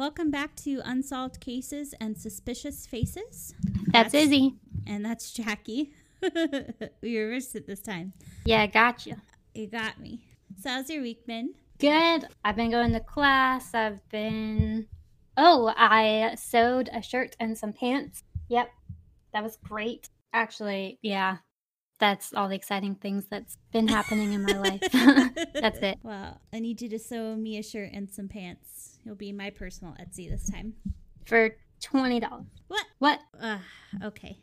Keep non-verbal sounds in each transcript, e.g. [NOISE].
Welcome back to Unsolved Cases and Suspicious Faces. That's, Izzy. And that's Jackie. [LAUGHS] we reversed it this time. Yeah, gotcha. You got me. So, how's your week been? Good. I've been going to class. I've been. Oh, I sewed a shirt and some pants. Yep. That was great. Actually, yeah. That's all the exciting things that's been happening in my life. [LAUGHS] that's it. [LAUGHS] Well, I need you to sew me a shirt and some pants. You'll be my personal Etsy this time. For $20. What? What? Uh, okay.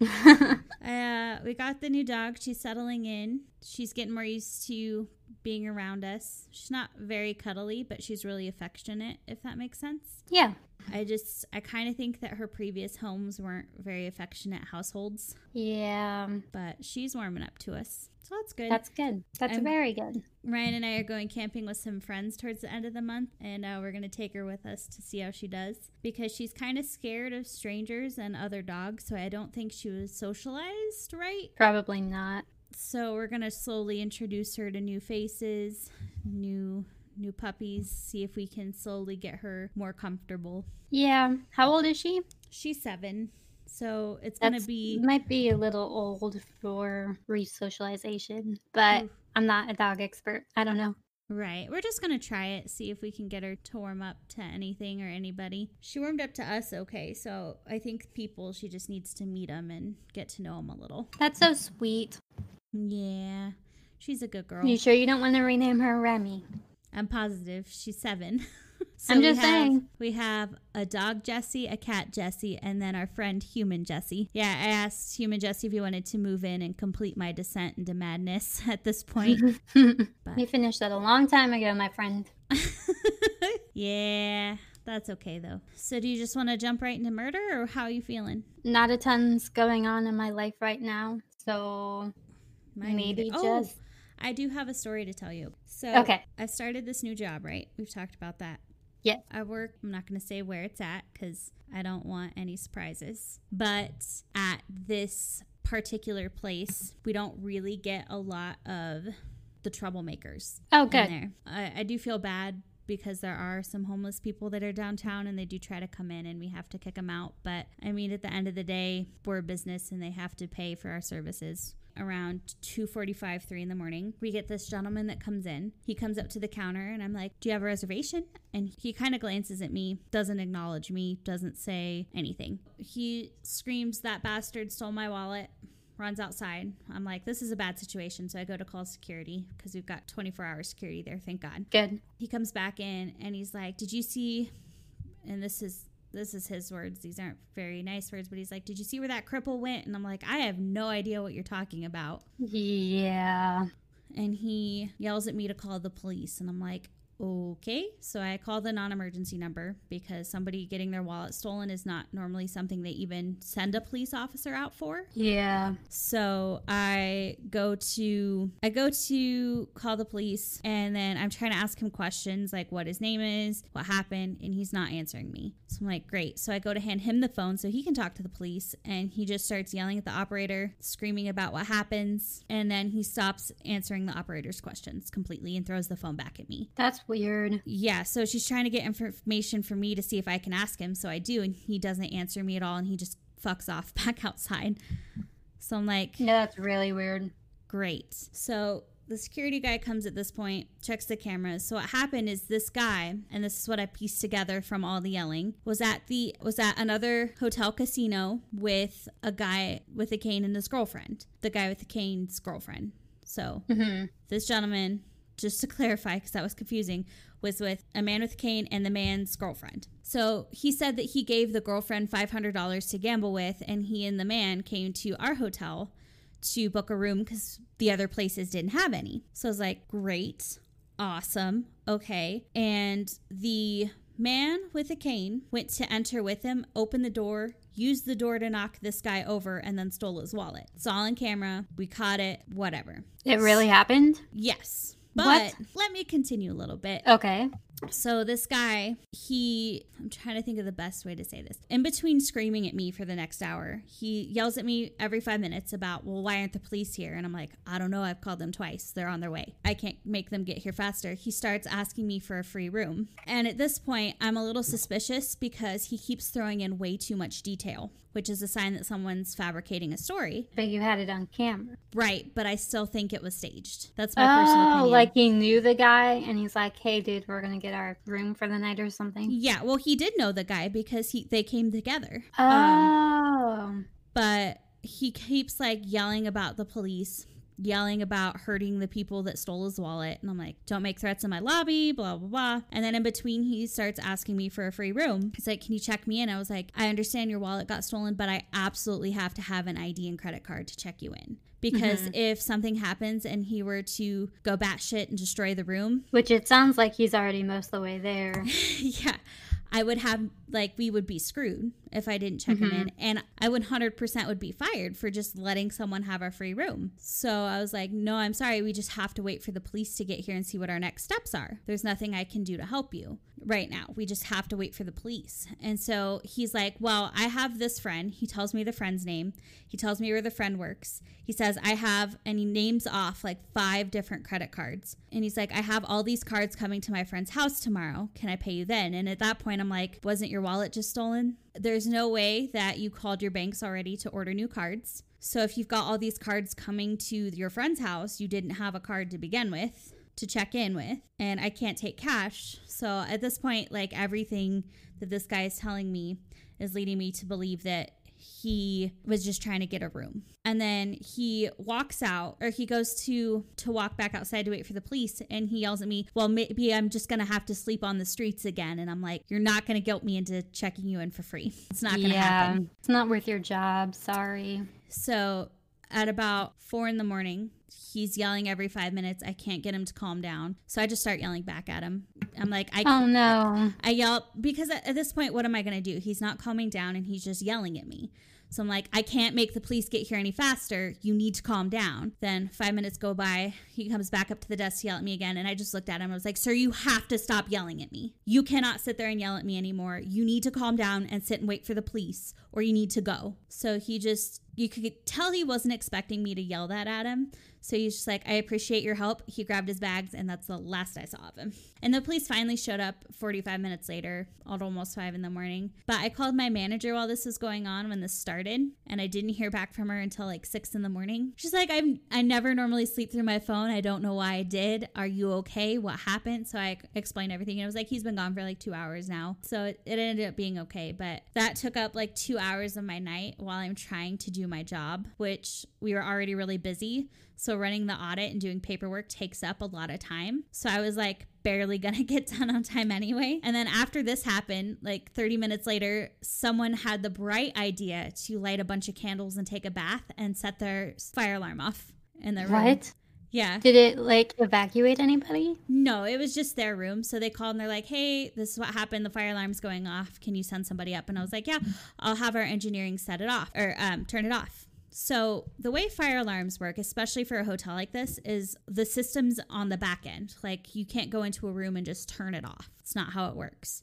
Uh, we got the new dog. She's settling in. She's getting more used to being around us. She's not very cuddly, but she's really affectionate, if that makes sense. Yeah. I just, I kind of think that her previous homes weren't very affectionate households. Yeah. But she's warming up to us. So that's good. That's good. That's I'm- very good. Ryan and I are going camping with some friends towards the end of the month, and uh, we're going to take her with us to see how she does because she's kind of scared of strangers and other dogs. So I don't think she was socialized right. Probably not. So we're going to slowly introduce her to new faces, new new puppies, see if we can slowly get her more comfortable. Yeah. How old is she? She's seven, so it's going to be. might be a little old for re-socialization, but Oof. I'm not a dog expert. I don't know. Right. We're just going to try it, see if we can get her to warm up to anything or anybody. She warmed up to us okay, so I think people, she just needs to meet them and get to know them a little. That's so sweet. Yeah. She's a good girl. You sure you don't want to rename her Remy? I'm positive. She's seven. [LAUGHS] [LAUGHS] So I'm we just have- saying. We have a dog Jesse, a cat Jesse, and then our friend Human Jesse. Yeah, I asked Human Jesse if he wanted to move in and complete my descent into madness [LAUGHS] at this point. [LAUGHS] we finished that a long time ago, my friend. yeah, that's okay though. So do you just want to jump right into murder or how are you feeling? Not a ton's going on in my life right now, so Mine maybe. Oh, just I do have a story to tell you. So Okay. I started this new job, right? We've talked about that. Yeah. I work, I'm not going to say where it's at because I don't want any surprises. But at this particular place, we don't really get a lot of the troublemakers Oh, good. there. I, I do feel bad because there are some homeless people that are downtown and they do try to come in and we have to kick them out. But I mean, at the end of the day, we're a business and they have to pay for our services. Around 2:45, 3 in the morning, we get this gentleman that comes in. He comes up to the counter and I'm like, "Do you have a reservation?" And he kind of glances at me, doesn't acknowledge me, doesn't say anything. He screams, "That bastard stole my wallet." runs outside. I'm like, this is a bad situation. So I go to call security because we've got 24 hour security there, thank God. Good. He comes back in and he's like, Did you see and this is this is his words. These aren't very nice words, but he's like, Did you see where that cripple went? And I'm like, I have no idea what you're talking about. Yeah. And he yells at me to call the police. And I'm like, Okay. So I call the non emergency number because somebody getting their wallet stolen is not normally something they even send a police officer out for. Yeah. So I go to I go to call the police and then I'm trying to ask him questions like what his name is, what happened, and he's not answering me. So I'm like, great. So I go to hand him the phone so he can talk to the police and he just starts yelling at the operator, screaming about what happens, and then he stops answering the operator's questions completely and throws the phone back at me. That's weird. Yeah, so she's trying to get information from me to see if I can ask him. So I do, and he doesn't answer me at all, and he just fucks off [LAUGHS] back outside. So I'm like, No, that's really weird. great. So the security guy comes at this point, checks the cameras. So what happened is this guy, and this is what I pieced together from all the yelling, was at the was at another hotel casino with a guy with a cane and his girlfriend. The guy with the cane's girlfriend. So hmm this gentleman, just to [LAUGHS] clarify, because that was confusing, was with a man with a cane and the man's girlfriend. So he said that he gave the girlfriend $500 to gamble with, and he and the man came to our hotel to book a room because the other places didn't have any. So I was like, great, awesome, okay. And the man with a cane went to enter with him, opened the door, used the door to knock this guy over, and then stole his wallet. It's all on camera. We caught it, whatever. It really happened? Yes. But What? let me continue a little bit. Okay. So this guy, he I'm trying to think of the best way to say this. In between screaming at me for the next hour, he yells at me every 5 minutes about, "Well, why aren't the police here?" And I'm like, "I don't know. I've called them twice. They're on their way. I can't make them get here faster." He starts asking me for a free room. And at this point, I'm a little suspicious because he keeps throwing in way too much detail, which is a sign that someone's fabricating a story. But you had it on camera. Right, but I still think it was staged. That's my personal Oh, opinion. like he knew the guy and he's like, hey, dude, we're going to get our room for the night or something. Yeah, well, he did know the guy because he they came together. Oh. Um, but he keeps like yelling about the police, yelling about hurting the people that stole his wallet, and I'm like, "Don't make threats in my lobby." Blah blah blah. And then in between, he starts asking me for a free room. He's like, "Can you check me in?" I was like, "I understand your wallet got stolen, but I absolutely have to have an ID and credit card to check you in." Because Mhm. if something happens and he were to go batshit and destroy the room, Which it sounds like he's already most of the way there. [LAUGHS] yeah i would have like we would be screwed if i didn't check him mm-hmm. in. And i would 100% would be fired for just letting someone have our free room. So i was like no i'm sorry. We just have to wait for the police to get here and see what our next steps are. There's nothing i can do to help you right now. We just have to wait for the police. And so he's like well i have this friend. He tells me the friend's name. He tells me where the friend works. He says i have and he names off like five different credit cards. And he's like i have all these cards coming to my friend's house tomorrow. Can i pay you then? And at that point i'm like wasn't your wallet just stolen there's no way that you called your banks already to order new cards so if you've got all these cards coming to your friend's house you didn't have a card to begin with to check in with and I can't take cash. So at this point like everything that this guy is telling me is leading me to believe that he was just trying to get a room. And then he walks out or he goes to to walk back outside to wait for the police and he yells at me, "Well, maybe I'm just going to have to sleep on the streets again." And I'm like, "You're not going to guilt me into checking you in for free. It's not going to happen." It's not worth your job. Sorry. So at about four in the morning, he's yelling every five minutes. I can't get him to calm down. So I just start yelling back at him. I'm like, I, Oh, no. I yell because at, at this point, what am I going to do? He's not calming down and he's just yelling at me. So I'm like, I can't make the police get here any faster. You need to calm down. Then five minutes go by. He comes back up to the desk to yell at me again. And I just looked at him. I was like, Sir, you have to stop yelling at me. You cannot sit there and yell at me anymore. You need to calm down and sit and wait for the police, or you need to go. So he just, you could tell he wasn't expecting me to yell that at him. So he's just like, I appreciate your help. He grabbed his bags, and that's the last I saw of him. And the police finally showed up 45 minutes later, at almost five in the morning. But I called my manager while this was going on when this started, and I didn't hear back from her until like six in the morning. She's like, I'm, I never normally sleep through my phone. I don't know why I did. Are you okay? What happened? So I explained everything. And it was like, he's been gone for like two hours now. So it, it ended up being okay. But that took up like two hours of my night while I'm trying to do my job, which we were already really busy. So running the audit and doing paperwork takes up a lot of time. So I was like barely [LAUGHS] gonna get done on time anyway. And then after this happened, like 30 minutes later, someone had the bright idea to light a bunch of candles and take a bath and set their fire alarm off in their room. Yeah. Did it like evacuate anybody? No, it was just their room. So they called and they're like, hey, this is what happened. The fire alarm's going off. Can you send somebody up? And I was like, yeah, I'll have our engineering set it off or um, turn it off. So the way fire alarms work, especially for a hotel like this, is the system's on the back end. Like you can't go into a room and just turn it off. It's not how it works.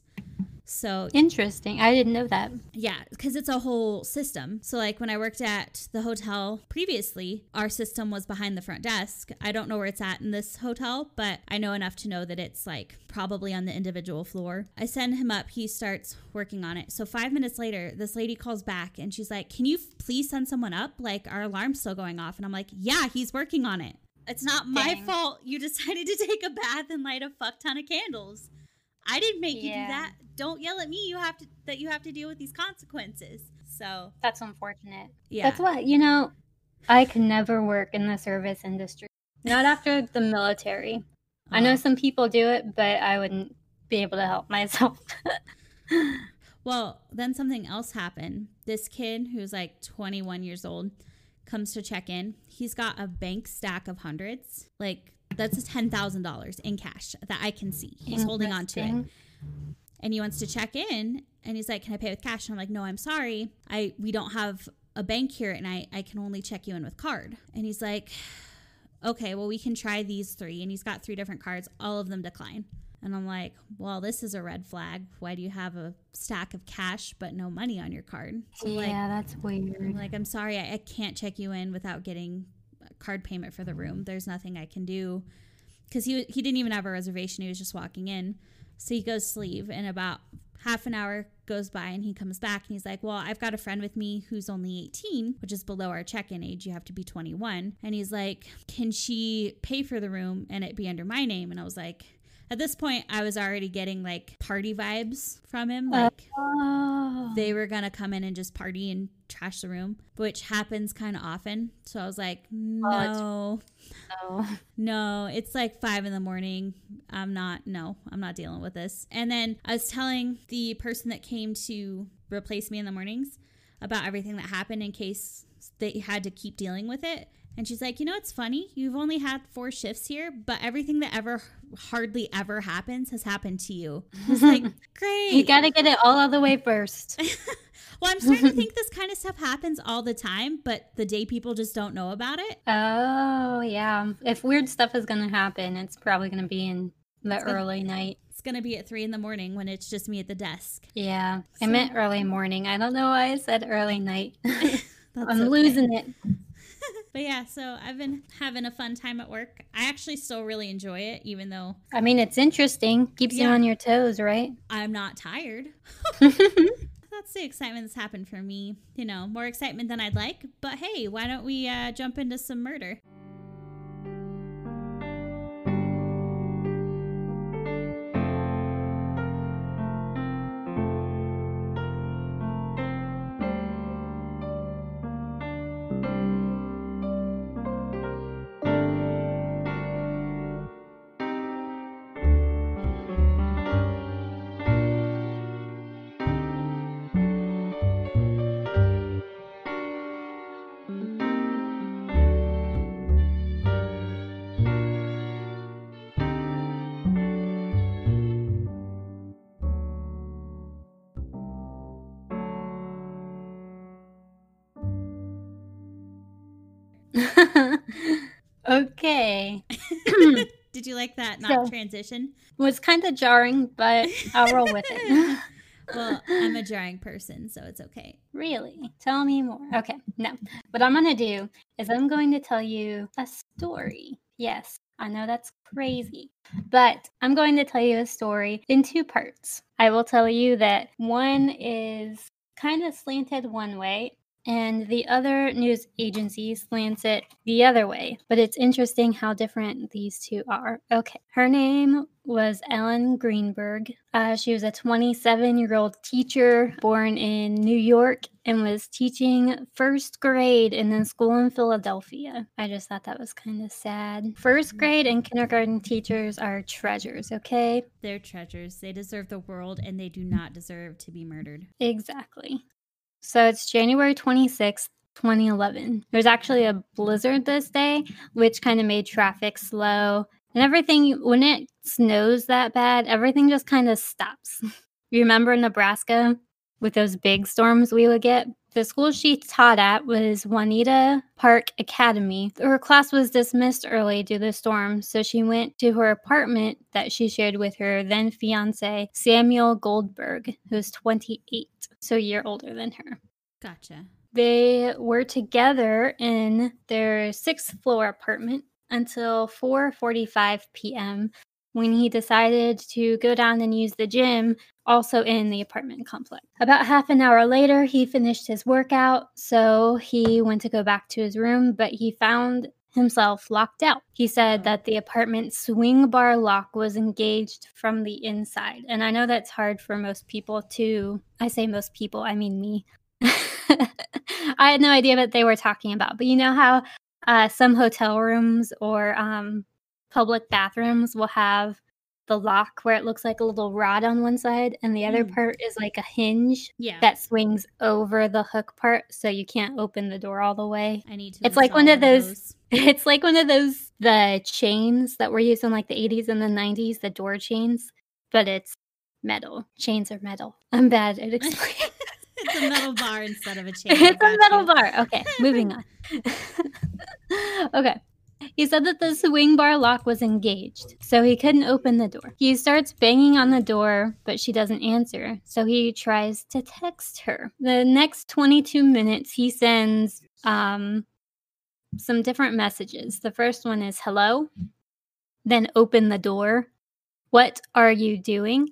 So Interesting. I didn't know that. yeah, because it's a whole system. So, like when I worked at the hotel previously, our system was behind the front desk. I don't know where it's at in this hotel, but I know enough to know that it's like probably on the individual floor. I send him up, he starts working on it. So, five minutes later, this lady calls back and she's like, Can you please send someone up? Like, our alarm's still going off. And I'm like, Yeah, he's working on it. It's not my Dang. fault you [LAUGHS] decided to take a bath and light a fuck ton of candles. I didn't make you do that. Don't yell at me. You have to that you have to deal with these consequences. So That's unfortunate. yeah, That's what, you know, I could never work in the service industry. Not after the military. I know Uh, some people do it, but I wouldn't be able to help myself. [LAUGHS] Well, then something else happened. This kid who's like 21 years old comes to check in. He's got a bank stack of hundreds. Like that's $10,000 in cash that I can see. He's holding on to it. And he wants to check in and he's like can i pay with cash and i'm like no i'm sorry i we don't have a bank here and i i can only check you in with card and he's like okay well we can try these three and he's got three different cards all of them decline And I'm like, well, this is a red flag. Why do you have a stack of cash but no money on your card? So yeah, like, that's weird. I'm like, I'm sorry, I, I can't check you in without getting a card payment for the room. There's nothing I can do because he he didn't even have a reservation. He was just walking in. So he goes to leave, and about half an hour goes by, and he comes back, and he's like, "Well, I've got a friend with me who's only 18, which is below our check-in age. You have to be 21." And he's like, "Can she pay for the room and it be under my name?" And I was like. At this point, I was already getting like party vibes from him. Oh. Like, Oh. they were gonna come in and just party and trash the room, which happens kind of often. So I was like, oh, no, Oh. [LAUGHS] no, it's like five in the morning. I'm not, no, I'm not dealing with this. And then I was telling the person that came to replace me in the mornings about everything that happened in case they had to keep dealing with it. And she's like, you know, it's funny. You've only had four shifts here, but everything that ever hardly ever happens has happened to you. I was like, [LAUGHS] great. You got to get it all out of the way first. [LAUGHS] Well, I'm starting to [LAUGHS] think this kind of stuff happens all the time, but the day people just don't know about it. Oh, yeah. If weird stuff is going to happen, it's probably going to be in the gonna- early night. It's going to be at three in the morning when it's just me at the desk. Yeah. I meant early morning. I don't know why I said early night. I'm okay. losing it. But yeah, so I've been having a fun time at work. I actually still really enjoy it, even though I mean, it's interesting. Keeps you on your toes, right? I'm not tired. [LAUGHS] [LAUGHS] That's the excitement that's happened for me. You know, more excitement than I'd like. But hey, why don't we uh, jump into some murder? You like that not So- transition? was kind of jarring, but I'll roll with it. [LAUGHS] Well, I'm a jarring person, so it's okay. really? Tell me more. Okay, no. What I'm going to do is I'm going to tell you a story. Yes, I know that's crazy, but I'm going to tell you a story in two parts. I will tell you that one is kind of slanted one way. And the other news agency slants it the other way. But it's interesting how different these two are. Okay. Her name was Ellen Greenberg. Uh, she was a 27 year old teacher born in New York and was teaching first grade in a school in Philadelphia. I just thought that was kind of sad. First grade and kindergarten teachers are treasures, okay? They're treasures. They deserve the world and they do not deserve to be murdered. Exactly. So it's January 26th, 2011. There's actually a blizzard this day, which kind of made traffic slow. And everything, when it snows that bad, everything just kind of stops. [LAUGHS] You remember Nebraska with those big storms we would get? The school she taught at was Juanita Park Academy. Her class was dismissed early due to the storm, so she went to her apartment that she shared with her then fiance, Samuel Goldberg, who's 28, so a year older than her. Gotcha. They were together in their sixth floor apartment until 4:45 p.m. when he decided to go down and use the gym also in the apartment complex. About half an hour later, he finished his workout, so he went to go back to his room, but he found himself locked out. He said that the apartment swing bar lock was engaged from the inside. And I know that's hard for most people to I say most people, I mean me. [LAUGHS] I had no idea what they were talking about. But you know how uh, some hotel rooms or um, public bathrooms will have the lock where it looks like a little rod on one side and the other Mm. part is like a hinge Yeah. that swings over the hook part so you can't open the door all the way. I need to. It's like one of those- [LAUGHS] It's like one of those the chains that were used in like the 80s and the 90s, the door chains, but it's metal. Chains are metal. I'm bad at [LAUGHS] explaining. it's a metal bar instead of a [LAUGHS] chain. It's a metal you. bar. Okay, moving on. okay. He said that the swing bar lock was engaged, so he couldn't open the door. He starts banging on the door, but she doesn't answer, so he tries to text her. The next 22 minutes, he sends um, some different messages. The first one is hello, then open the door. What are you doing?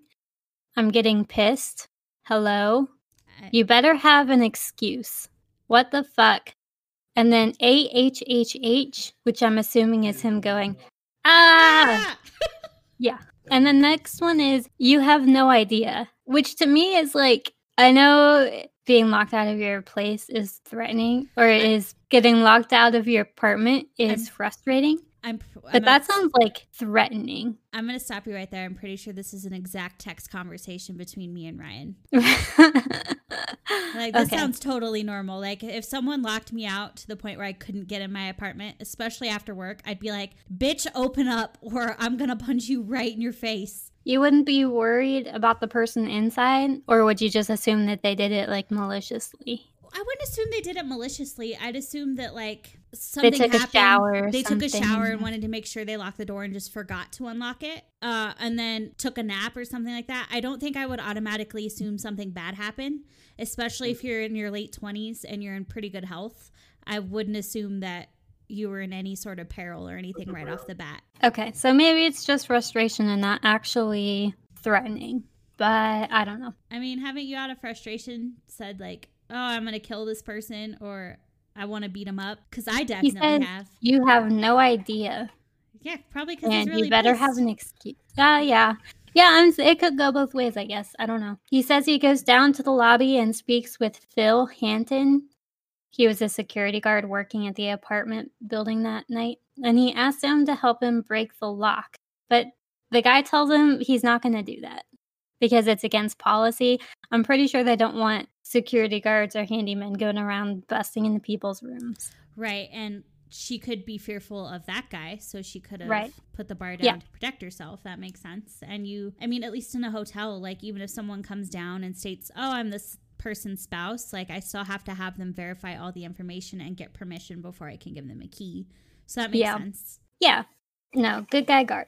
I'm getting pissed. Hello. You better have an excuse. What the fuck? And then AHHH, which I'm assuming is him going, ah! [LAUGHS] yeah. And the next one is, you have no idea, which to me is like, I know being locked out of your place is threatening, or is getting locked out of your apartment is I'm, frustrating. I'm, I'm but that sounds like threatening. I'm going to stop you right there. I'm pretty sure this is an exact text conversation between me and Ryan. [LAUGHS] like this okay. sounds totally normal. Like if someone locked me out to the point where I couldn't get in my apartment, especially after work, I'd be like, "Bitch, open up or I'm going to punch you right in your face." You wouldn't be worried about the person inside or would you just assume that they did it like maliciously? I wouldn't assume they did it maliciously. I'd assume that like something they took happened. A shower they something. took a shower and wanted to make sure they locked the door and just forgot to unlock it. Uh, and then took a nap or something like that. I don't think I would automatically assume something bad happened, especially if you're in your late twenties and you're in pretty good health. I wouldn't assume that you were in any sort of peril or anything right off the bat. Okay, so maybe it's just frustration and not actually threatening. But I don't know. I mean, haven't you out of frustration said like, "Oh, I'm gonna kill this person," or "I want to beat him up"? Because I definitely have. You have no idea. Yeah, probably because and really you better pissed. have an excuse. Uh, yeah. Yeah, I'm, it could go both ways, I guess. I don't know. He says he goes down to the lobby and speaks with Phil Hanton. He was a security guard working at the apartment building that night, and he asked him to help him break the lock. But the guy tells him he's not going to do that because it's against policy. I'm pretty sure they don't want security guards or handymen going around busting into people's rooms. Right. And she could be fearful of that guy, so she could have right. put the bar down yeah. to protect herself. That makes sense. And you, I mean, at least in a hotel, like even if someone comes down and states, "Oh, I'm this person's spouse," like I still have to have them verify all the information and get permission before I can give them a key. So that makes yeah. sense. Yeah. No, good guy guard.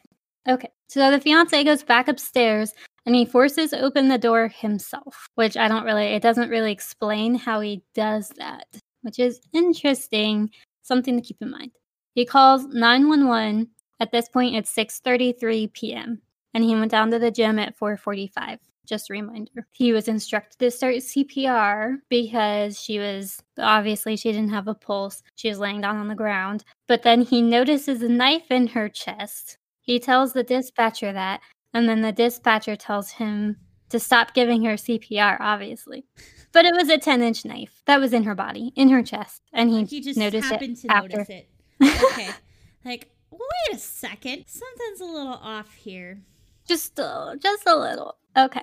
Okay. So the fiance goes back upstairs and he forces open the door himself, which I don't really, it doesn't really explain how he does that, which is interesting, something to keep in mind. He calls 911. At this point, it's 6:33 p.m. and he went down to the gym at 4:45. Just a reminder. He was instructed to start CPR because she was obviously she didn't have a pulse. She was laying down on the ground. But then he notices a knife in her chest. He tells the dispatcher that, and then the dispatcher tells him to stop giving her CPR, obviously. But it was a 10 inch knife that was in her body, in her chest. And he, he just noticed happened it to after. notice it. Okay. [LAUGHS] like, wait a second. Something's a little off here. Just, uh, just a little. Okay.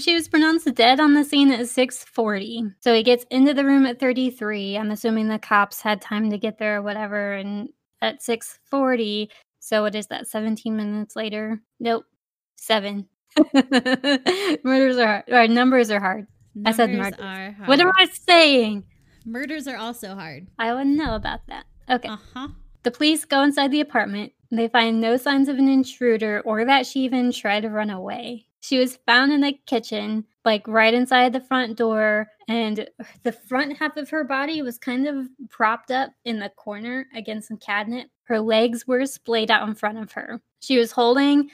She was pronounced dead on the scene at 6:40. So he gets into the room at 33. I'm assuming the cops had time to get there or whatever and at 6:40, so what is that 17 minutes later? Nope. 7. [LAUGHS] Murders are hard. Or numbers are hard. Numbers I said murder. What am I saying? Murders are also hard. I wouldn't know about that. Okay. Uh-huh. The police go inside the apartment. They find no signs of an intruder or that she even tried to run away. She was found in the kitchen, like right inside the front door, and the front half of her body was kind of propped up in the corner against some cabinet. Her legs were splayed out in front of her. She was holding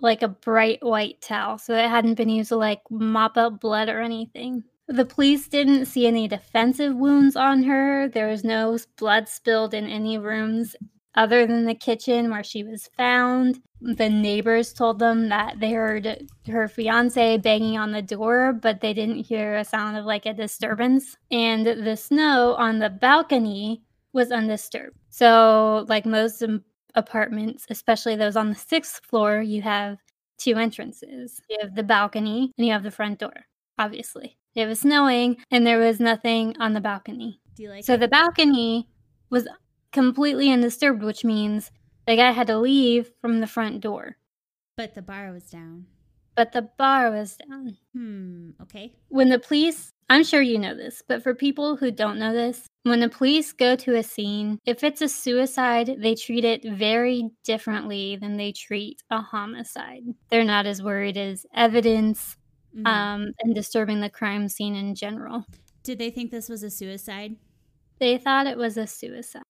like a bright white towel, so it hadn't been used to like mop up blood or anything. The police didn't see any defensive wounds on her. There was no blood spilled in any rooms other than the kitchen where she was found. The neighbors told them that they heard her fiance banging on the door, but they didn't hear a sound of like a disturbance. And the snow on the balcony was undisturbed. So, like most apartments, especially those on the sixth floor, you have two entrances. You have the balcony and you have the front door, obviously. It was snowing and there was nothing on the balcony. Like so it? the balcony was completely undisturbed, which means the guy had to leave from the front door. But the bar was down. But the bar was down. Hmm, okay. When the police, I'm sure you know this, but for people who don't know this, when the police go to a scene, if it's a suicide, they treat it very differently than they treat a homicide. They're not as worried as evidence Mhm. um, and disturbing the crime scene in general. Did they think this was a suicide? They thought it was a suicide.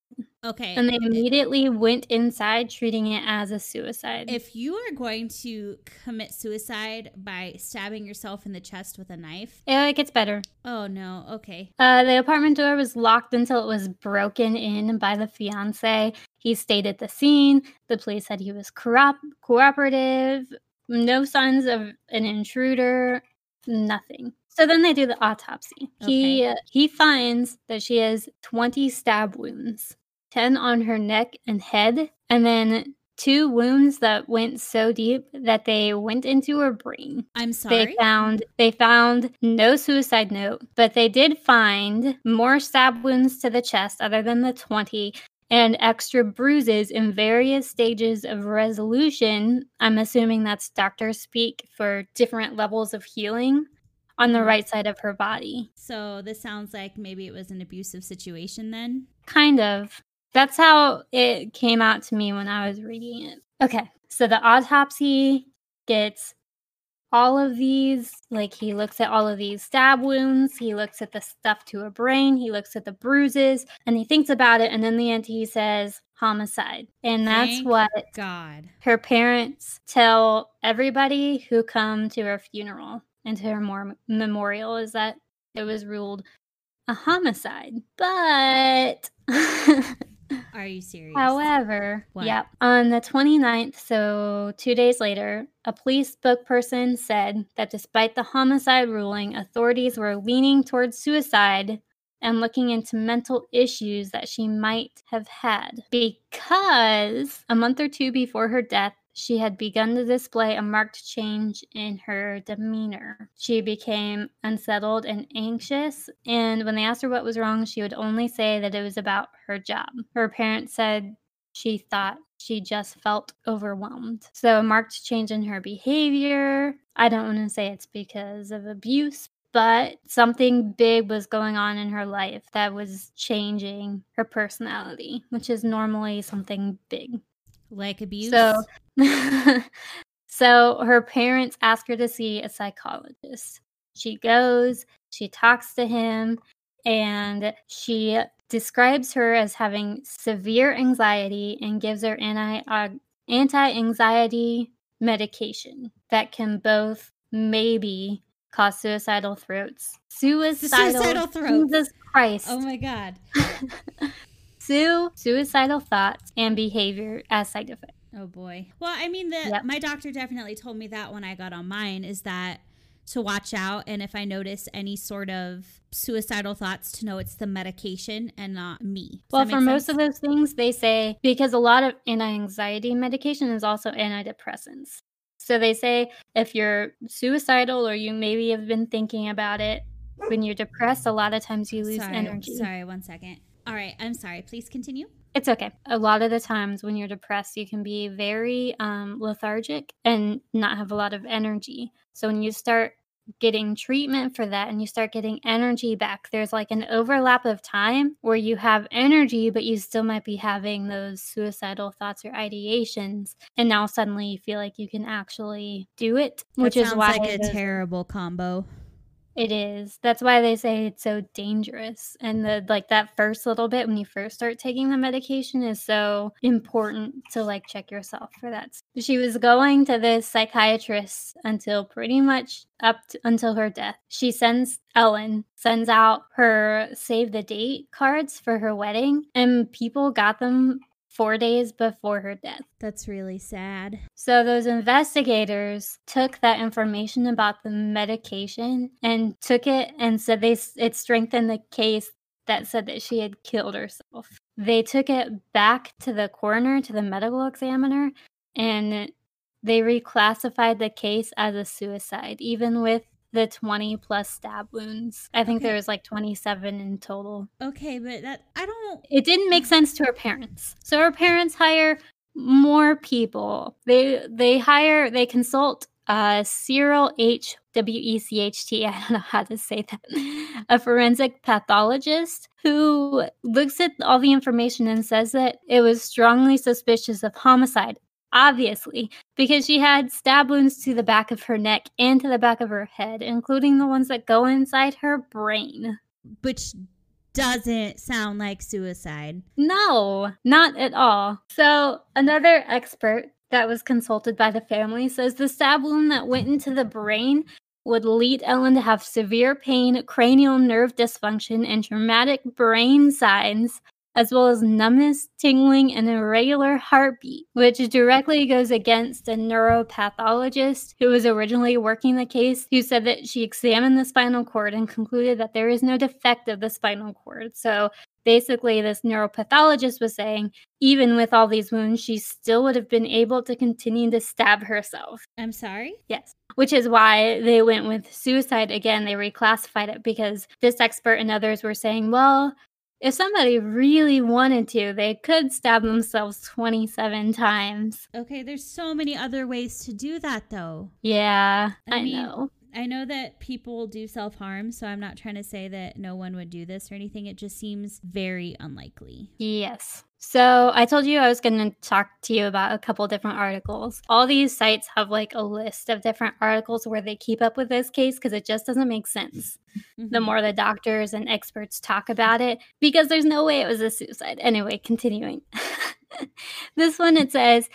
Okay. And they immediately went inside treating it as a suicide. if you are going to commit suicide by stabbing yourself in the chest with a knife, it gets better. oh no, okay. Uh, the apartment door was locked until it was broken in by the fiance. He stayed at the scene. The police said he was corrupt, cooperative, no signs of an intruder, nothing. So then they do the autopsy. He uh, he finds that she has 20 stab wounds, 10 on her neck and head, and then two wounds that went so deep that they went into her brain. I'm sorry. They found they found no suicide note, but they did find more stab wounds to the chest other than the 20 and extra bruises in various stages of resolution. I'm assuming that's doctor speak for different levels of healing on the right side of her body. so this sounds like maybe it was an abusive situation then. Kind of. That's how it came out to me when I was reading it. Okay, so the autopsy gets all of these. Like, he looks at all of these stab wounds, he looks at the stuff to her brain, he looks at the bruises, and he thinks about it. And in the end, he says homicide. And that's Thank what God. her parents tell everybody who come to her funeral and to her mor- memorial is that it was ruled a homicide. But [LAUGHS] Are you serious? However, What? yep, on the 29th, so two days later, a police spokesperson said that despite the homicide ruling, authorities were leaning towards suicide and looking into mental issues that she might have had because a month or two before her death, she had begun to display a marked change in her demeanor. She became unsettled and anxious, and when they asked her what was wrong, she would only say that it was about her job. Her parents said she thought she just felt overwhelmed. So, a marked change in her behavior. I don't want to say it's because of abuse, but something big was going on in her life that was changing her personality, which is normally something big. Like abuse? So, [LAUGHS] so her parents ask her to see a psychologist. She goes, she talks to him, and she describes her as having severe anxiety and gives her anti uh, anti anxiety medication that can both maybe cause suicidal throats. Suicidal, Suicidal throats. Jesus Christ. oh my God. [LAUGHS] Sue, suicidal thoughts and behavior as side effects. Oh boy. Well, I mean, the Yep. my doctor definitely told me that when I got on mine is that to watch out and if I notice any sort of suicidal thoughts to know it's the medication and not me. Does Well, for make most of those things, they say because a lot of anti anxiety medication is also antidepressants. So they say if you're suicidal or you maybe have been thinking about it, when you're depressed, a lot of times you lose sorry, energy. Sorry, one second. All right, I'm sorry. Please continue. It's okay. A lot of the times when you're depressed, you can be very um, lethargic and not have a lot of energy. So when you start getting treatment for that and you start getting energy back, there's like an overlap of time where you have energy, but you still might be having those suicidal thoughts or ideations. And now suddenly you feel like you can actually do it, which is why like a terrible combo. It is. That's why they say it's so dangerous. And the like that first little bit when you first start taking the medication is so important to like check yourself for that. She was going to this psychiatrist until pretty much up to, until her death. She sends Ellen sends out her save the date cards for her wedding and people got them 4 days before her death. That's really sad. So those investigators took that information about the medication and took it and said they it strengthened the case that said that she had killed herself. They took it back to the coroner to the medical examiner and they reclassified the case as a suicide even with the 20 plus stab wounds. I think Okay. there was like 27 in total Okay, but that I don't it didn't make sense to her parents. So her parents hire more people. They they hire they consult uh, Cyril H. W E C H T. [LAUGHS] I don't know how to say that. A forensic pathologist who looks at all the information and says that it was strongly suspicious of homicide. Obviously, because she had stab wounds to the back of her neck and to the back of her head, including the ones that go inside her brain. Which doesn't sound like suicide. No, not at all. So, another expert that was consulted by the family says the stab wound that went into the brain would lead Ellen to have severe pain, cranial nerve dysfunction, and traumatic brain signs as well as numbness, tingling, and irregular heartbeat, which directly goes against a neuropathologist who was originally working the case, who said that she examined the spinal cord and concluded that there is no defect of the spinal cord. So basically, this neuropathologist was saying, even with all these wounds, she still would have been able to continue to stab herself. I'm sorry? Yes. Which is why they went with suicide again. They reclassified it because this expert and others were saying, well, if somebody really wanted to, they could stab themselves 27 times. Okay, there's so many other ways to do that though. Yeah, I, I mean, know. I know that people do self harm, so I'm not trying to say that no one would do this or anything. It just seems very unlikely. Yes. So I told you I was going to talk to you about a couple different articles. All these sites have like a list of different articles where they keep up with this case because it just doesn't make sense. Mm-hmm. The more the doctors and experts talk about it, because there's no way it was a suicide. Anyway, continuing. [LAUGHS] this one it says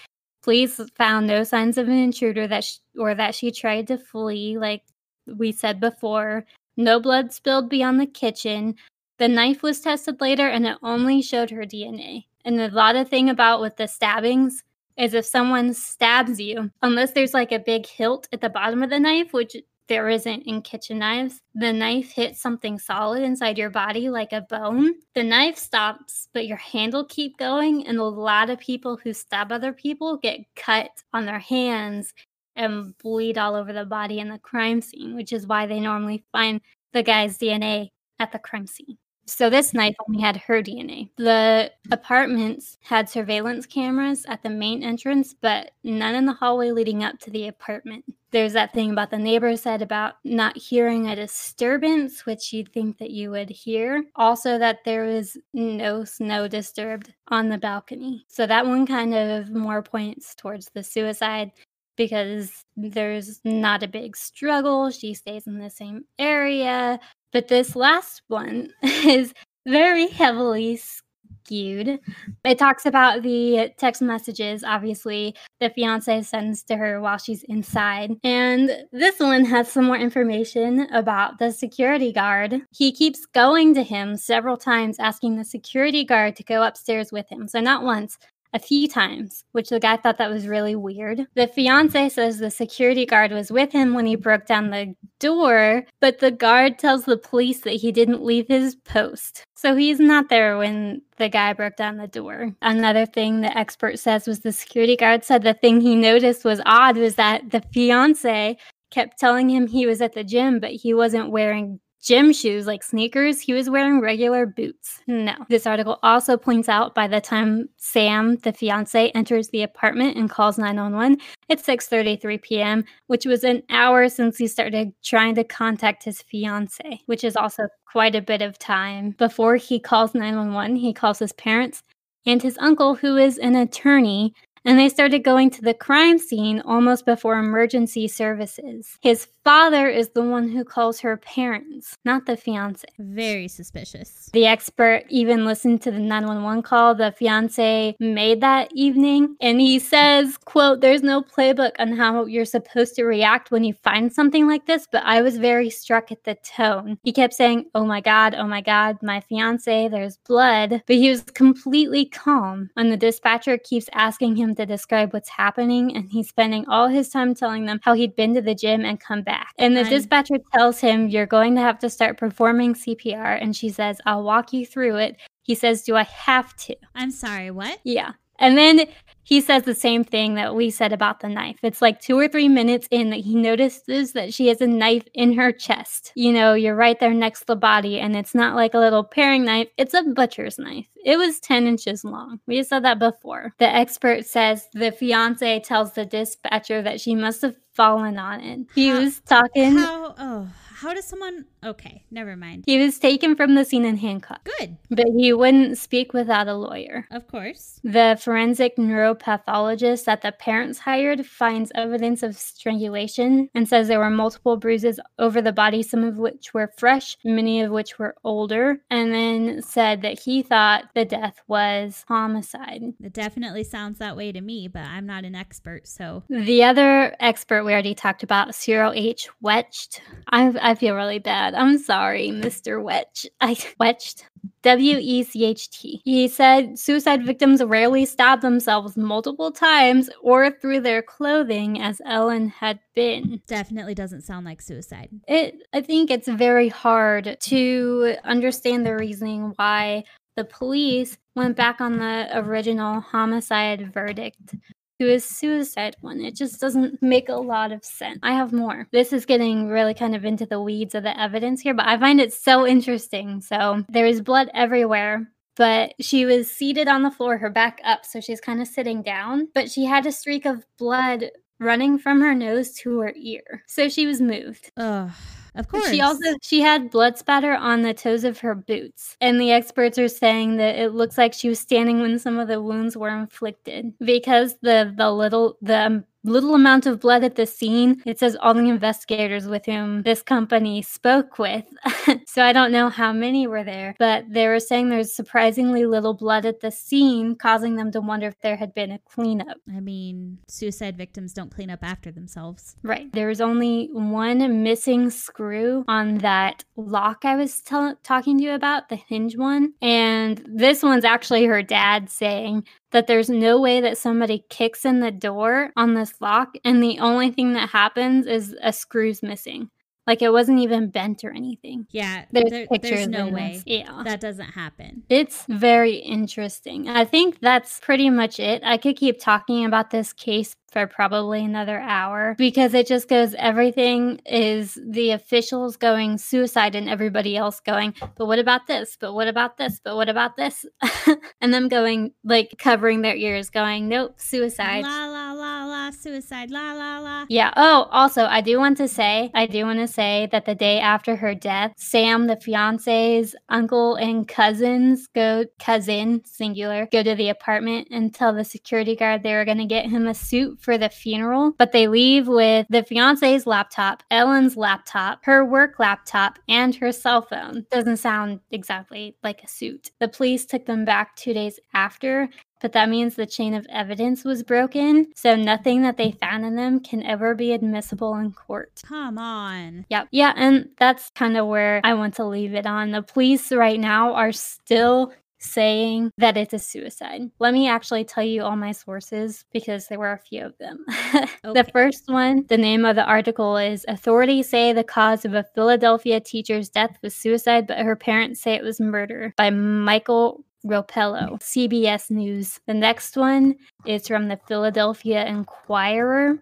police found no signs of an intruder that sh- or that she tried to flee like we said before. No blood spilled beyond the kitchen. The knife was tested later and it only showed her DNA. And a lot of thing about with the stabbings is if someone stabs you, unless there's like a big hilt at the bottom of the knife, which there isn't in kitchen knives, the knife hits something solid inside your body like a bone. The knife stops, but your hand will keep going. And a lot of people who stab other people get cut on their hands and bleed all over the body in the crime scene, which is why they normally find the guy's DNA at the crime scene. So this knife only had her DNA. The apartments had surveillance cameras at the main entrance, but none in the hallway leading up to the apartment. There's that thing about the neighbor said about not hearing a disturbance, which you'd think that you would hear. Also, that there was no snow disturbed on the balcony. So that one kind of more points towards the suicide because there's not a big struggle. She stays in the same area. But this last one [LAUGHS] is very heavily skewed. It talks about the text messages, obviously, the fiance sends to her while she's inside. And this one has some more information about the security guard. He keeps going to him several times, asking the security guard to go upstairs with him. So, not once, a few times, which the guy thought that was really weird. The fiance says the security guard was with him when he broke down the door, but the guard tells the police that he didn't leave his post. So he's not there when the guy broke down the door. Another thing the expert says was the security guard said the thing he noticed was odd was that the fiance kept telling him he was at the gym, but he wasn't wearing gym shoes like sneakers, he was wearing regular boots. No. This article also points out by the time Sam, the fiance, enters the apartment and calls 911, it's 6:33 p.m., which was an hour since he started trying to contact his fiance, which is also quite a bit of time. Before he calls 911, he calls his parents and his uncle, who is an attorney, and they started going to the crime scene almost before emergency services. His father is the one who calls her parents, not the fiance. Very suspicious. The expert even listened to the 911 call the fiance made that evening, and he says, quote, there's no playbook on how you're supposed to react when you find something like this, but I was very struck at the tone. He kept saying, oh my God, oh my God, my fiance, there's blood, but he was completely calm. And the dispatcher keeps asking him to describe what's happening, and he's spending all his time telling them how he'd been to the gym and come back. And the dispatcher tells him, You're going to have to start performing CPR. And she says, I'll walk you through it. He says, Do I have to? I'm sorry, what? Yeah. And then he says the same thing that we said about the knife. It's like two or three minutes in that he notices that she has a knife in her chest. You know, you're right there next to the body, and it's not like a little paring knife, it's a butcher's knife. It was 10 inches long. We said that before. The expert says the fiance tells the dispatcher that she must have fallen on it. He How- was talking. How? Oh, how does someone? Okay, never mind. He was taken from the scene in handcuffs, Good, but he wouldn't speak without a lawyer. of course. The forensic neuropathologist that the parents hired finds evidence of strangulation and says there were multiple bruises over the body, some of which were fresh, many of which were older, and then said that he thought the death was homicide. It definitely sounds that way to me, but I'm not an expert, so The other expert we already talked about, Cyril H. Wetched. I, I feel really bad. I'm sorry, Mr. Wetch. I Wetched. W E C H T. He said suicide victims rarely stab themselves multiple times or through their clothing, as Ellen had been. definitely doesn't sound like suicide. It, I think it's very hard to understand the reasoning why the police went back on the original homicide verdict to a suicide one. It just doesn't make a lot of sense. I have more. This is getting really kind of into the weeds of the evidence here, but I find it so interesting. So there is blood everywhere. But she was seated on the floor, her back up, so she's kind of sitting down. But she had a streak of blood running from her nose to her ear. So she was moved. Ugh, of course. She also she had blood spatter on the toes of her boots, and the experts are saying that it looks like she was standing when some of the wounds were inflicted because the the little the little amount of blood at the scene. It says all the investigators with whom this company spoke with. [LAUGHS] so I don't know how many were there, but they were saying there's surprisingly little blood at the scene, causing them to wonder if there had been a cleanup. I mean, suicide victims don't clean up after themselves. Right. There was only one missing screw on that lock I was tell- talking to you about, the hinge one. And this one's actually her dad saying that there's no way that somebody kicks in the door on this lock and the only thing that happens is a screw's missing. Like it wasn't even bent or anything. Yeah, There's there- pictures. there's no way. Yeah. that doesn't happen. It's very interesting. I think that's pretty much it. I could keep talking about this case for probably another hour because it just goes everything is the officials going suicide and everybody else going, but what about this? But what about this? But what about this? [LAUGHS] and them going like covering their ears, going, nope, suicide. La la la la, suicide. La la la. Yeah. Oh, also, I do want to say, I do want to say that the day after her death, Sam, the fiance's uncle and cousins go, cousin, singular, go to the apartment and tell the security guard they were going to get him a suit for the funeral. But they leave with the fiance's laptop, Ellen's laptop, her work laptop, and her cell phone. Doesn't sound exactly like a suit. The police took them back two days after but that means the chain of evidence was broken, so nothing that they found in them can ever be admissible in court. Come on. Yep. Yeah, and that's kind of where I want to leave it on. The police right now are still saying that it's a suicide. Let me actually tell you all my sources because there were a few of them. [LAUGHS] Okay. The first one, the name of the article is Authorities Say the Cause of a Philadelphia Teacher's Death was Suicide, but her parents say it was murder by Michael Ropello, CBS News. The next one is from the Philadelphia Inquirer.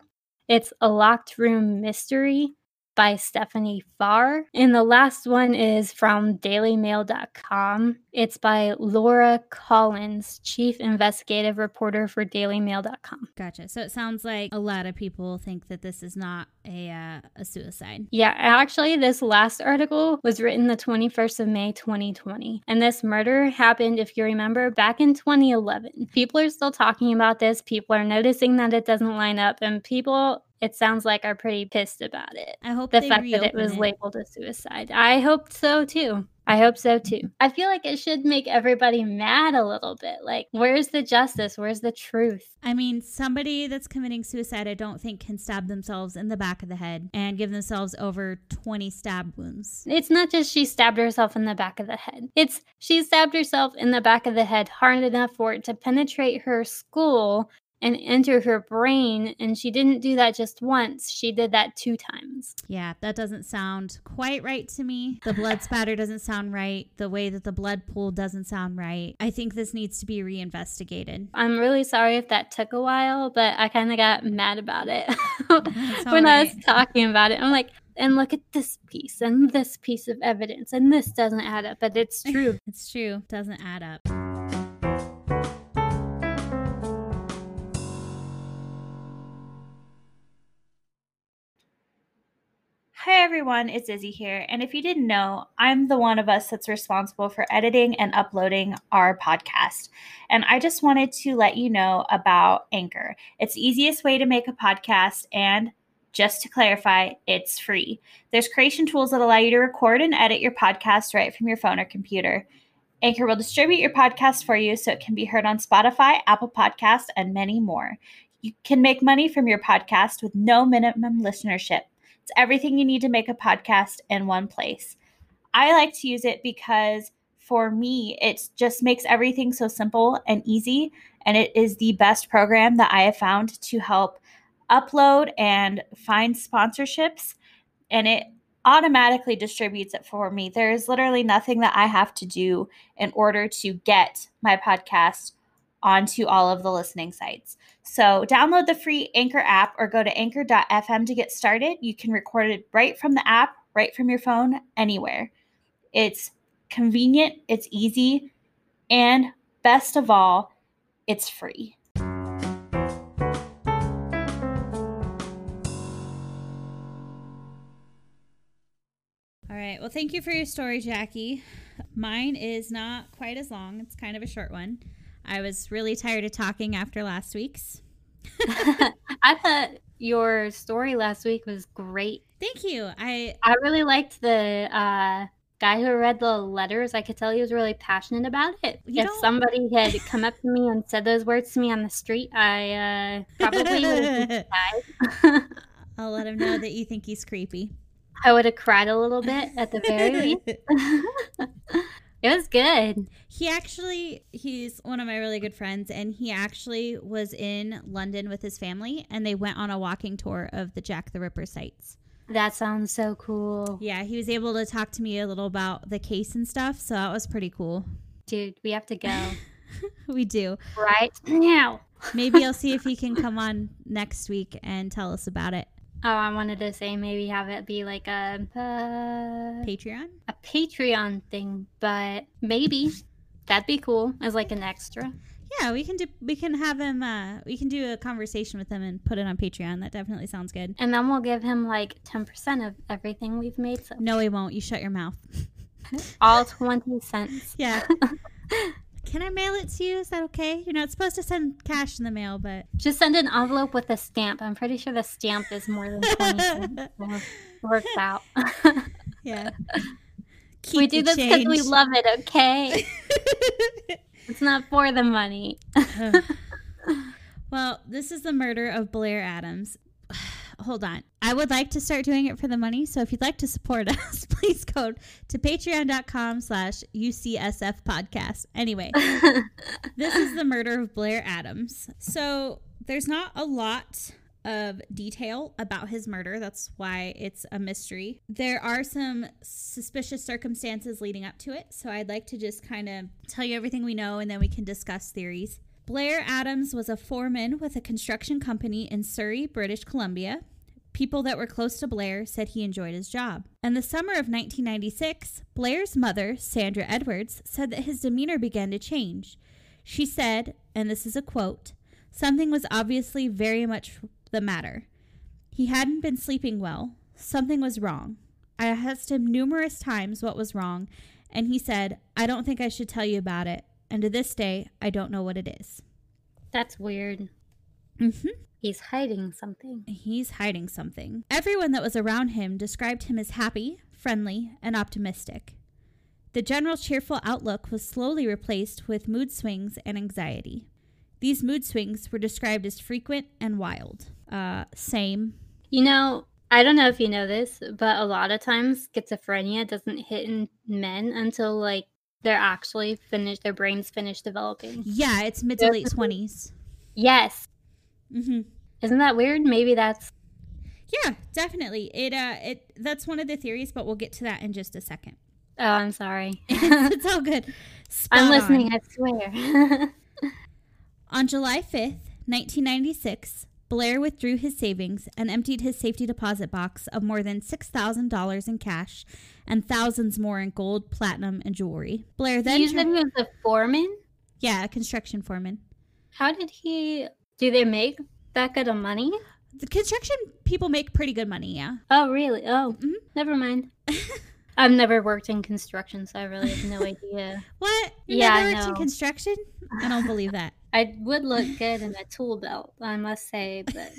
It's A Locked Room Mystery by Stephanie Farr. And the last one is from dailymail.com. It's by Laura Collins, chief investigative reporter for dailymail.com. Gotcha. So it sounds like a lot of people think that this is not a uh, a suicide. Yeah, actually, this last article was written the 21st of May 2020. And this murder happened, if you remember, back in 2011. People are still talking about this. People are noticing that it doesn't line up, and people, it sounds like, are pretty pissed about it. I hope The fact that it was labeled a suicide. I hope so too. I hope so too. I feel like it should make everybody mad a little bit. Like, where's the justice? Where's the truth? I mean, somebody that's committing suicide, I don't think can stab themselves in the back of the head and give themselves over 20 stab wounds. It's not just she stabbed herself in the back of the head. It's she stabbed herself in the back of the head hard enough for it to penetrate her skull and enter her brain. And she didn't do that just once, she did that two times. Yeah, that doesn't sound quite right to me. The blood spatter doesn't sound right. The way that the blood pool doesn't sound right. I think this needs to be reinvestigated. I'm really sorry if that took a while, but I kind of got mad about it [LAUGHS] [LAUGHS] when I was talking about it. I'm like, and look at this piece and this piece of evidence and this doesn't add up but it's [LAUGHS] true it's true doesn't add up Hi everyone, it's Izzy here. And if you didn't know, I'm the one of us that's responsible for editing and uploading our podcast. And I just wanted to let you know about Anchor. It's the easiest way to make a podcast and just to clarify, it's free. There's creation tools that allow you to record and edit your podcast right from your phone or computer. Anchor will distribute your podcast for you so it can be heard on Spotify, Apple Podcasts, and many more. You can make money from your podcast with no minimum listenership. It's everything you need to make a podcast in one place. I like to use it because for me, it just makes everything so simple and easy. And it is the best program that I have found to help upload and find sponsorships. And it automatically distributes it for me. There is literally nothing that I have to do in order to get my podcast onto all of the listening sites. So, download the free Anchor app or go to anchor.fm to get started. You can record it right from the app, right from your phone, anywhere. It's convenient, it's easy, and best of all, it's free. All right. Well, thank you for your story, Jackie. Mine is not quite as long, it's kind of a short one. I was really tired of talking after last week's. [LAUGHS] I thought your story last week was great. Thank you. I I really liked the uh, guy who read the letters. I could tell he was really passionate about it. You if somebody had [LAUGHS] come up to me and said those words to me on the street, I uh, probably would have [LAUGHS] died. I'll let him know that you think he's creepy. I would have cried a little bit at the very least. It was good. He actually, he's one of my really good friends, and he actually was in London with his family, and they went on a walking tour of the Jack the Ripper sites. That sounds so cool. Yeah, he was able to talk to me a little about the case and stuff, so that was pretty cool. Dude, we have to go. [LAUGHS] we do. Right now. Maybe I'll see if he can come on next week and tell us about it. Oh, I wanted to say maybe have it be like a uh, Patreon, a Patreon thing, but maybe that'd be cool as like an extra. Yeah, we can do. We can have him. Uh, we can do a conversation with him and put it on Patreon. That definitely sounds good. And then we'll give him like ten percent of everything we've made. So no, he won't. You shut your mouth. [LAUGHS] All twenty cents. Yeah. [LAUGHS] Can I mail it to you? Is that okay? You're not supposed to send cash in the mail, but just send an envelope with a stamp. I'm pretty sure the stamp is more than twenty. [LAUGHS] works out. [LAUGHS] yeah. [LAUGHS] Keep we do this because we love it. Okay. it's not for the money. well, this is the murder of Blair Adams [SIGHS] hold on. I would like to start doing it for the money. So if you'd like to support [LAUGHS] us, please go to patreon.com slash UCSF podcast. Anyway, [LAUGHS] this is the murder of Blair Adams. So there's not a lot of detail about his murder. That's why it's a mystery. There are some suspicious circumstances leading up to it. So I'd like to just kind of tell you everything we know and then we can discuss theories. Blair Adams was a foreman with a construction company in Surrey, British Columbia. People that were close to Blair said he enjoyed his job. In the summer of 1996, Blair's mother, Sandra Edwards, said that his demeanor began to change. She said, and this is a quote, something was obviously very much the matter. He hadn't been sleeping well. Something was wrong. I asked him numerous times what was wrong, and he said, I don't think I should tell you about it and to this day, I don't know what it is. That's weird. Mm-hmm. He's hiding something. He's hiding something. Everyone that was around him described him as happy, friendly, and optimistic. The general cheerful outlook was slowly replaced with mood swings and anxiety. These mood swings were described as frequent and wild. Uh, same. You know, I don't know if you know this, but a lot of times schizophrenia doesn't hit in men until like they're actually finished their brains finished developing yeah it's mid to late 20s yes Mm-hmm. Isn't that weird? Maybe that's Yeah, definitely. It uh, it that's one of the theories, but we'll get to that in just a second. Oh, I'm sorry. [LAUGHS] it's all good. [LAUGHS] Spot I'm on. listening, I swear. [LAUGHS] On July 5th, 1996, Blair withdrew his savings and emptied his safety deposit box of more than $6,000 in cash and thousands more in gold, platinum, and jewelry. Blair then you said he was a foreman? yeah, a construction foreman. How did he do they make that good of money? The construction people make pretty good money, yeah. Oh really? Oh Mhm. never mind. [LAUGHS] I've never worked in construction, so I really have no [LAUGHS] idea. What? You Yeah, never worked in construction? I don't believe that. I would look good in a tool belt, I must say, but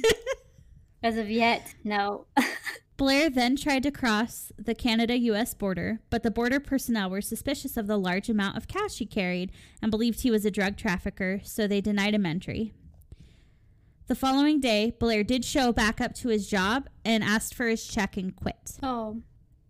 [LAUGHS] as of yet, no. [LAUGHS] Blair then tried to cross the Canada US border, but the border personnel were suspicious of the large amount of cash he carried and believed he was a drug trafficker, so they denied him entry. The following day, Blair did show back up to his job and asked for his check and quit. Oh,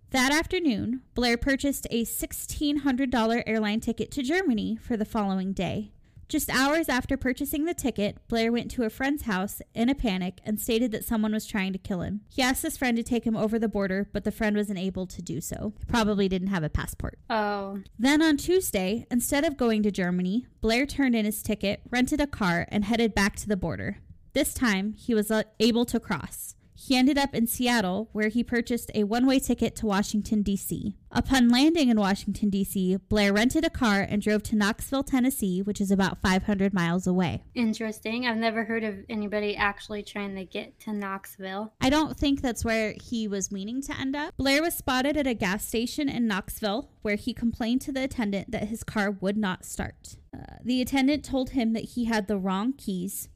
That afternoon, Blair purchased a $1,600 airline ticket to Germany for the following day. Just hours after purchasing the ticket, Blair went to a friend's house in a panic and stated that someone was trying to kill him. He asked his friend to take him over the border, but the friend was unable to do so. He probably didn't have a passport. oh, Then on Tuesday, instead of going to Germany, Blair turned in his ticket, rented a car, and headed back to the border. This time, he was uh, able to cross. He ended up in Seattle, where he purchased a one way ticket to Washington, D.C. Upon landing in Washington, D.C., Blair rented a car and drove to Knoxville, Tennessee, which is about 500 miles away. interesting. I've never heard of anybody actually trying to get to Knoxville. I don't think that's where he was meaning to end up. Blair was spotted at a gas station in Knoxville where he complained to the attendant that his car would not start. Uh, the attendant told him that he had the wrong keys.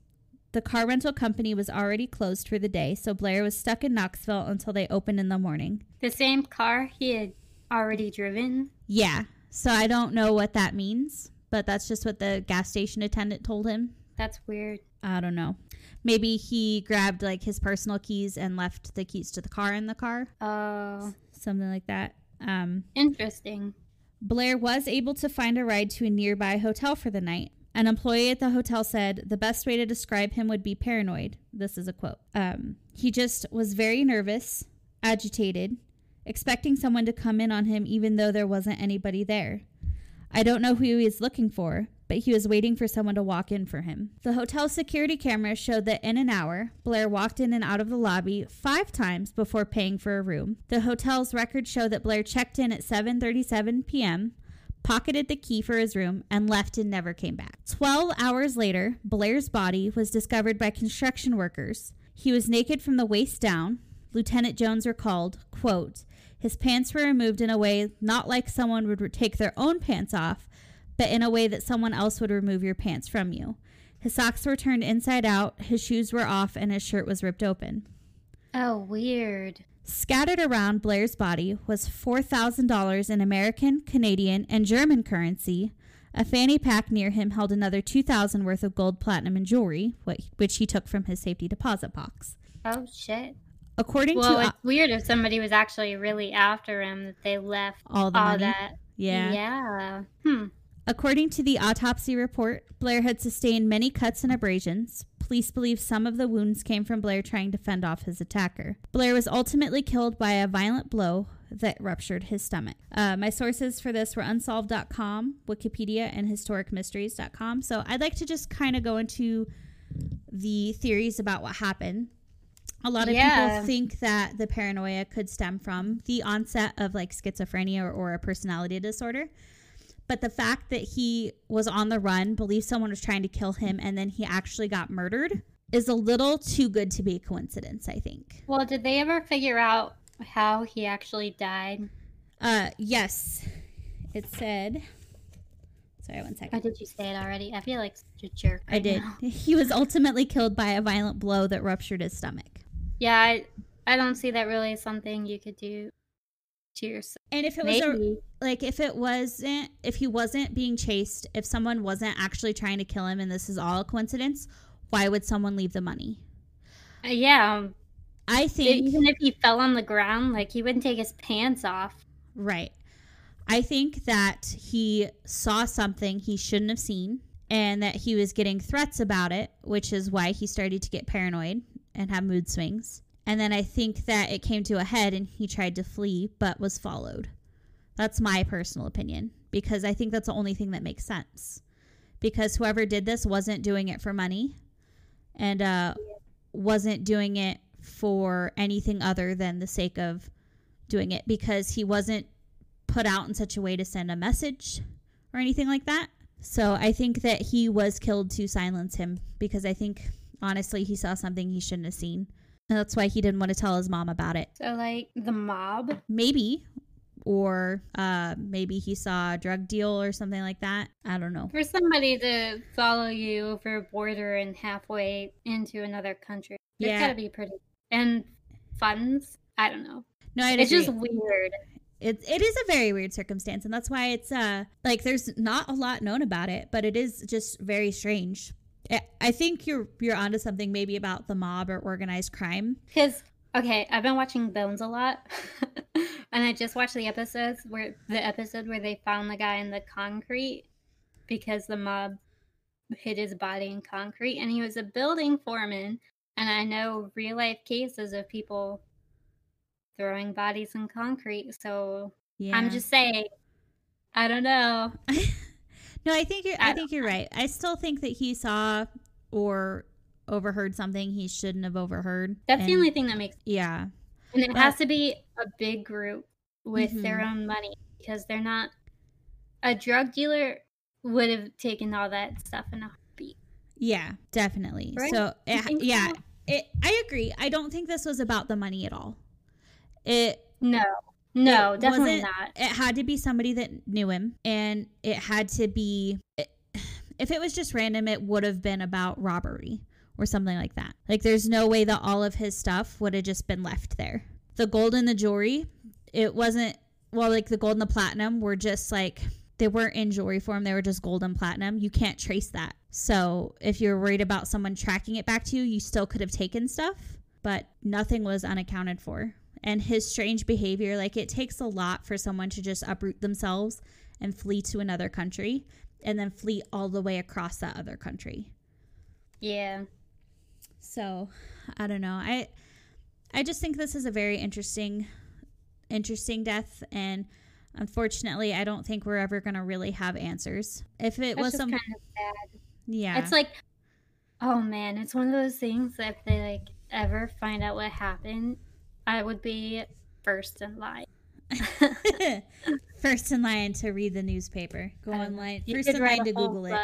The car rental company was already closed for the day, so Blair was stuck in Knoxville until they opened in the morning. The same car he had already driven. Yeah, so I don't know what that means, but that's just what the gas station attendant told him. That's weird. I don't know. Maybe he grabbed like his personal keys and left the keys to the car in the car, Oh, something like that. Um, interesting. Blair was able to find a ride to a nearby hotel for the night. An employee at the hotel said the best way to describe him would be paranoid. This is a quote. Um, he just was very nervous, agitated, expecting someone to come in on him even though there wasn't anybody there. I don't know who he was looking for, but he was waiting for someone to walk in for him. The hotel security cameras showed that in an hour, Blair walked in and out of the lobby five times before paying for a room. The hotel's records show that Blair checked in at 7:37 p.m., pocketed the key for his room, and left and never came back. 12 hours later, Blair's body was discovered by construction workers. He was naked from the waist down. Lieutenant Jones recalled, quote, his pants were removed in a way not like someone would take their own pants off, but in a way that someone else would remove your pants from you. His socks were turned inside out, his shoes were off, and his shirt was ripped open. Oh, weird. Scattered around Blair's body was $4,000 in American, Canadian, and German currency. A fanny pack near him held another 2000 worth of gold, platinum, and jewelry, which he took from his safety deposit box. Oh shit. According Well, to Well, it's weird if somebody was actually really after him that they left all the all money, that. yeah. Yeah. Hmm. According to the autopsy report, Blair had sustained many cuts and abrasions. Police believe some of the wounds came from Blair trying to fend off his attacker. Blair was ultimately killed by a violent blow that ruptured his stomach. Uh, my sources for this were unsolved.com, Wikipedia, and historicmysteries.com. So I'd like to just kind of go into the theories about what happened. A lot of Yeah. people think that the paranoia could stem from the onset of like schizophrenia or, or a personality disorder. But the fact that he was on the run, believed someone was trying to kill him, and then he actually got murdered is a little too good to be a coincidence, I think. Well, did they ever figure out how he actually died? Uh, yes. It said. Sorry, one second. Second. did you say it already? I feel like such a jerk. I did. now. [LAUGHS] He was ultimately killed by a violent blow that ruptured his stomach. Yeah, I, I don't see that really as something you could do to yourself. And if it was a, like if it wasn't if he wasn't being chased, if someone wasn't actually trying to kill him and this is all a coincidence, why would someone leave the money? Uh, yeah. I think Even if he fell on the ground, like he wouldn't take his pants off. Right. I think that he saw something he shouldn't have seen and that he was getting threats about it, which is why he started to get paranoid and have mood swings. And then I think that it came to a head and he tried to flee but was followed. That's my personal opinion because I think that's the only thing that makes sense. Because whoever did this wasn't doing it for money and uh, wasn't doing it for anything other than the sake of doing it because he wasn't put out in such a way to send a message or anything like that. So I think that he was killed to silence him because I think honestly he saw something he shouldn't have seen. And that's why he didn't want to tell his mom about it. So, like the mob? Maybe. Or uh, maybe he saw a drug deal or something like that. I don't know. For somebody to follow you over a border and halfway into another country, it's Yeah. gotta be pretty. And funds? I don't know. No, I It's agree. just weird. it, it is a very weird circumstance and that's why it's uh like there's not a lot known about it but it is just very strange I- i think you're you're onto something maybe about the mob or organized crime Because okay, I've been watching Bones a lot, [LAUGHS] and I just watched the episodes where the episode where they found the guy in the concrete because the mob hid his body in concrete, and he was a building foreman. And I know real life cases of people throwing bodies in concrete. So yeah I'm just saying, I don't know. [LAUGHS] no i think you're i I think you're right i still think that he saw or overheard something he shouldn't have overheard That's the only thing that makes, yeah and it But- has to be a big group with their Mhm. own money because they're not. A drug dealer would have taken all that stuff in a heartbeat. yeah definitely Right? so it, yeah so? it, i agree i don't think this was about the money at all it No, no, It definitely wasn't- not. it had to be somebody that knew him and it had to be it, if it was just random it would have been about robbery or something like that. Like there's no way that all of his stuff would have just been left there. The gold and the jewelry it wasn't well like the gold and the platinum were just like they weren't in jewelry form they were just gold and platinum. You can't trace that. So if you're worried about someone tracking it back to you you still could have taken stuff but nothing was unaccounted for and his strange behavior like it takes a lot for someone to just uproot themselves and flee to another country and then flee all the way across that other country. Yeah, so i don't know. I i just think this is a very interesting interesting death and unfortunately i don't think we're ever going to really have answers. If it that's was some kind of sad. yeah. It's like, oh man, it's one of those things that if they like ever find out what happened, I would be first in line. [LAUGHS] first in line to read the newspaper go don't online first in line to whole google it.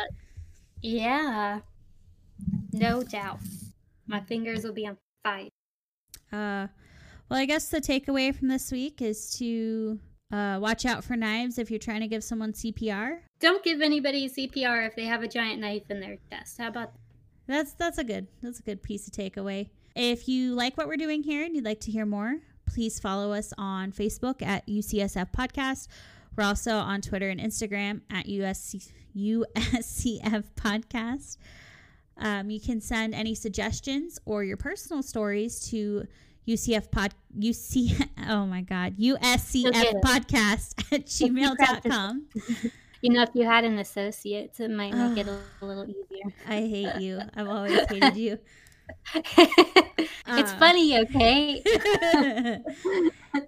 Yeah, no doubt. My fingers will be on fire. Uh, well, I guess the takeaway from this week is to uh, watch out for knives if you're trying to give someone CPR. Don't give anybody CPR if they have a giant knife in their chest. How about That's that's a good that's a good piece of takeaway. If you like what we're doing here and you'd like to hear more, please follow us on Facebook at UCSF Podcast. We're also on Twitter and Instagram at USC, USCF Podcast. Um, you can send any suggestions or your personal stories to UCF pod UC [LAUGHS] oh my god USCF podcast [LAUGHS] at gmail.com. you know if you had an associate, it might make it a [SIGHS] little easier. I hate you. I've always [LAUGHS] hated you. It's Uh. funny, okay? [LAUGHS]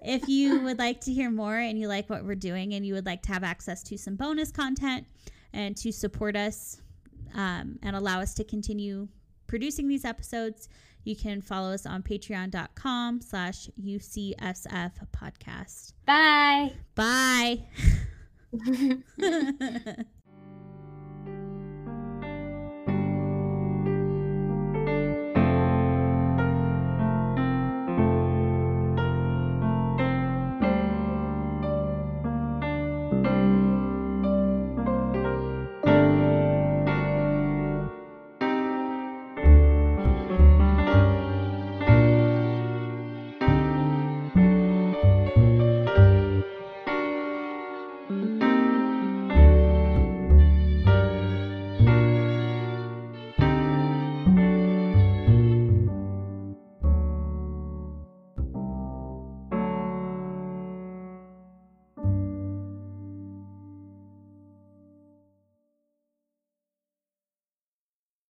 if you would like to hear more and you like what we're doing and you would like to have access to some bonus content and to support us um, and allow us to continue producing these episodes, you can follow us on patreon.com slash UCSF podcast. Bye. Bye. [LAUGHS]